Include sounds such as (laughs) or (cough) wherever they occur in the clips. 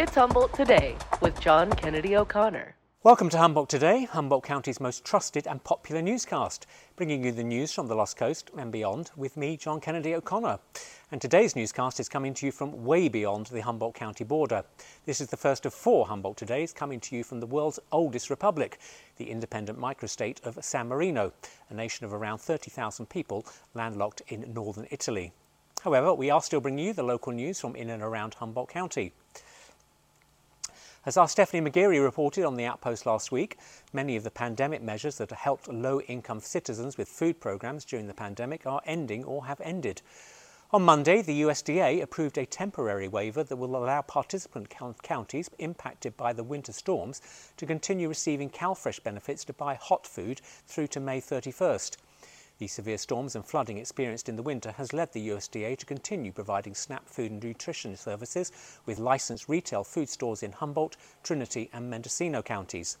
It's Humboldt Today with John Kennedy O'Connor. Welcome to Humboldt Today, Humboldt County's most trusted and popular newscast, bringing you the news from the Lost Coast and beyond with me, John Kennedy O'Connor. And today's newscast is coming to you from way beyond the Humboldt County border. This is the first of four Humboldt Todays coming to you from the world's oldest republic, the independent microstate of San Marino, a nation of around 30,000 people landlocked in northern Italy. However, we are still bringing you the local news from in and around Humboldt County. As our Stephanie McGeary reported on the Outpost last week, many of the pandemic measures that helped low income citizens with food programs during the pandemic are ending or have ended. On Monday, the USDA approved a temporary waiver that will allow participant counties impacted by the winter storms to continue receiving CalFresh benefits to buy hot food through to May 31st. The severe storms and flooding experienced in the winter has led the USDA to continue providing SNAP food and nutrition services with licensed retail food stores in Humboldt, Trinity and Mendocino counties.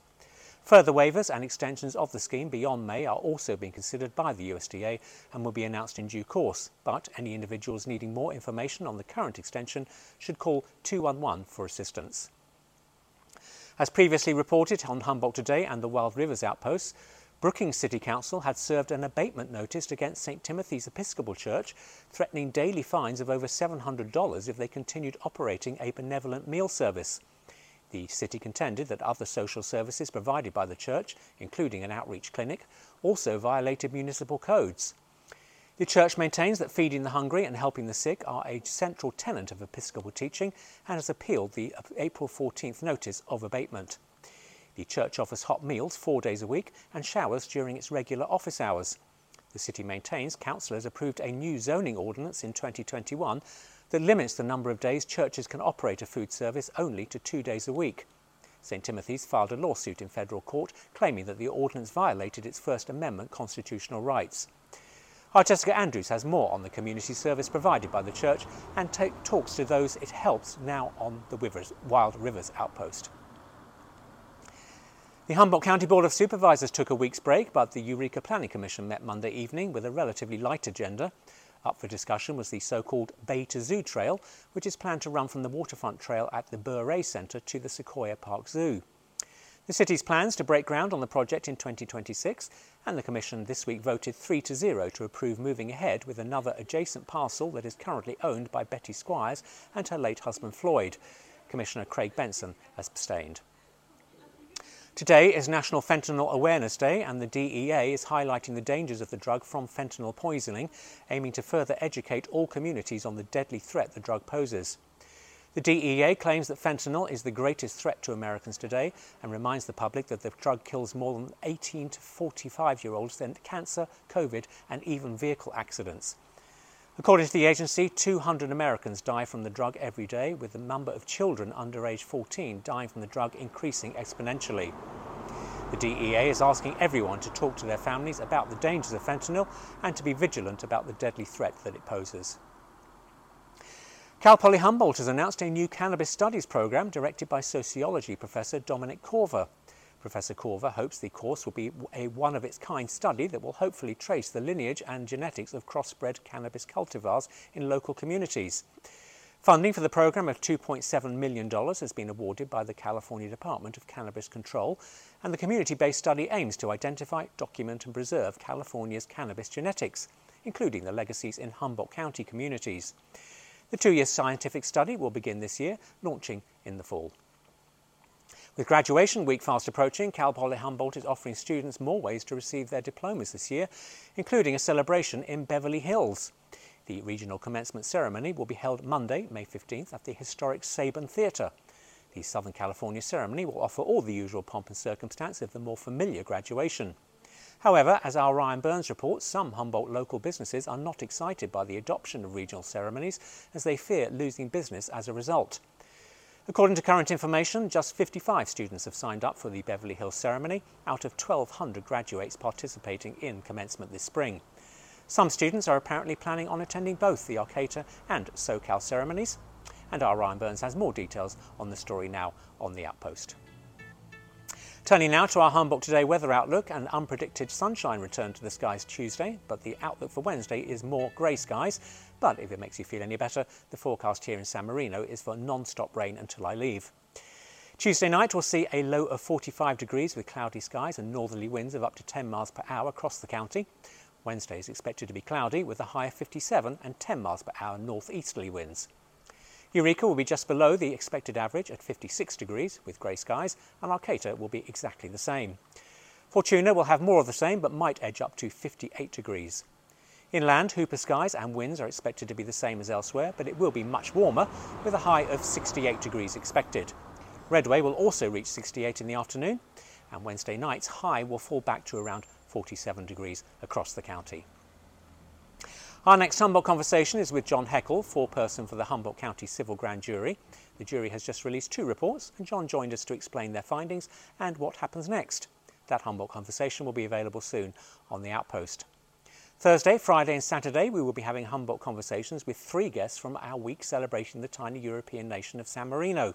Further waivers and extensions of the scheme beyond May are also being considered by the USDA and will be announced in due course, but any individuals needing more information on the current extension should call 211 for assistance. As previously reported on Humboldt Today and the Wild Rivers Outposts, Brookings City Council had served an abatement notice against St Timothy's Episcopal Church, threatening daily fines of over $700 if they continued operating a benevolent meal service. The city contended that other social services provided by the church, including an outreach clinic, also violated municipal codes. The church maintains that feeding the hungry and helping the sick are a central tenet of Episcopal teaching and has appealed the April 14th notice of abatement. The church offers hot meals four days a week and showers during its regular office hours. The city maintains councillors approved a new zoning ordinance in 2021 that limits the number of days churches can operate a food service only to two days a week. St Timothy's filed a lawsuit in federal court claiming that the ordinance violated its First Amendment constitutional rights. Our Jessica Andrews has more on the community service provided by the church and talks to those it helps now on the Rivers, Wild Rivers outpost. The Humboldt County Board of Supervisors took a week's break, but the Eureka Planning Commission met Monday evening with a relatively light agenda. Up for discussion was the so-called Bay to Zoo Trail, which is planned to run from the waterfront trail at the Bure Centre to the Sequoia Park Zoo. The city's plans to break ground on the project in 2026, and the Commission this week voted 3 to 0 to approve moving ahead with another adjacent parcel that is currently owned by Betty Squires and her late husband Floyd. Commissioner Craig Benson has abstained. Today is National Fentanyl Awareness Day, and the DEA is highlighting the dangers of the drug from fentanyl poisoning, aiming to further educate all communities on the deadly threat the drug poses. The DEA claims that fentanyl is the greatest threat to Americans today and reminds the public that the drug kills more than 18 to 45 year olds than cancer, COVID, and even vehicle accidents. According to the agency, 200 Americans die from the drug every day, with the number of children under age 14 dying from the drug increasing exponentially. The DEA is asking everyone to talk to their families about the dangers of fentanyl and to be vigilant about the deadly threat that it poses. Cal Poly Humboldt has announced a new cannabis studies program directed by sociology professor Dominic Corva. Professor Corva hopes the course will be a one of its kind study that will hopefully trace the lineage and genetics of crossbred cannabis cultivars in local communities. Funding for the program of $2.7 million has been awarded by the California Department of Cannabis Control, and the community based study aims to identify, document, and preserve California's cannabis genetics, including the legacies in Humboldt County communities. The two year scientific study will begin this year, launching in the fall. With graduation week fast approaching, Cal Poly Humboldt is offering students more ways to receive their diplomas this year, including a celebration in Beverly Hills. The regional commencement ceremony will be held Monday, May 15th at the historic Saban Theatre. The Southern California ceremony will offer all the usual pomp and circumstance of the more familiar graduation. However, as our Ryan Burns reports, some Humboldt local businesses are not excited by the adoption of regional ceremonies as they fear losing business as a result. According to current information, just 55 students have signed up for the Beverly Hills ceremony out of 1,200 graduates participating in commencement this spring. Some students are apparently planning on attending both the Arcata and SoCal ceremonies. And our Ryan Burns has more details on the story now on the Outpost. Turning now to our Humboldt Today weather outlook, an unpredicted sunshine returned to the skies Tuesday, but the outlook for Wednesday is more grey skies. But if it makes you feel any better, the forecast here in San Marino is for non-stop rain until I leave. Tuesday night we'll see a low of 45 degrees with cloudy skies and northerly winds of up to 10 miles per hour across the county. Wednesday is expected to be cloudy with a high of 57 and 10 miles per hour northeasterly winds. Eureka will be just below the expected average at 56 degrees with grey skies, and Arcata will be exactly the same. Fortuna will have more of the same but might edge up to 58 degrees. Inland, Hoopa skies and winds are expected to be the same as elsewhere, but it will be much warmer with a high of 68 degrees expected. Redway will also reach 68 in the afternoon, and Wednesday night's high will fall back to around 47 degrees across the county. Our next Humboldt conversation is with John Heckel, foreperson for the Humboldt County Civil Grand Jury. The jury has just released two reports, and John joined us to explain their findings and what happens next. That Humboldt conversation will be available soon on the Outpost. Thursday, Friday, and Saturday, we will be having Humboldt conversations with three guests from our week celebrating the tiny European nation of San Marino.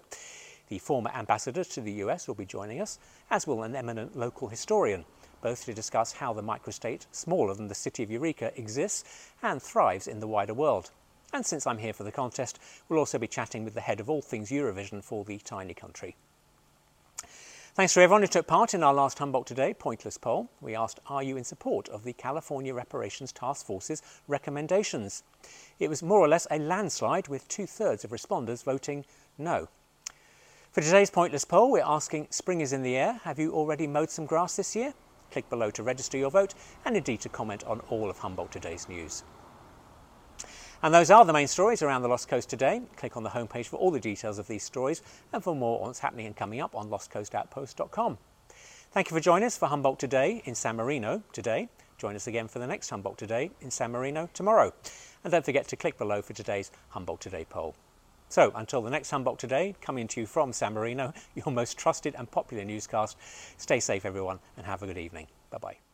The former ambassador to the US will be joining us, as will an eminent local historian both to discuss how the microstate, smaller than the city of Eureka, exists and thrives in the wider world. And since I'm here for the contest, we'll also be chatting with the head of all things Eurovision for the tiny country. Thanks to everyone who took part in our last Humboldt Today pointless poll. We asked, Are you in support of the California Reparations Task Force's recommendations? It was more or less a landslide, with two thirds of responders voting no. For today's pointless poll, we're asking, Spring is in the air. Have you already mowed some grass this year? Click below to register your vote and indeed to comment on all of Humboldt Today's news. And those are the main stories around the Lost Coast today. Click on the homepage for all the details of these stories and for more on what's happening and coming up on lostcoastoutpost.com. Thank you for joining us for Humboldt Today in San Marino today. Join us again for the next Humboldt Today in San Marino tomorrow. And don't forget to click below for today's Humboldt Today poll. So until the next Humboldt Today, coming to you from San Marino, (laughs) your most trusted and popular newscast, stay safe everyone and have a good evening. Bye bye.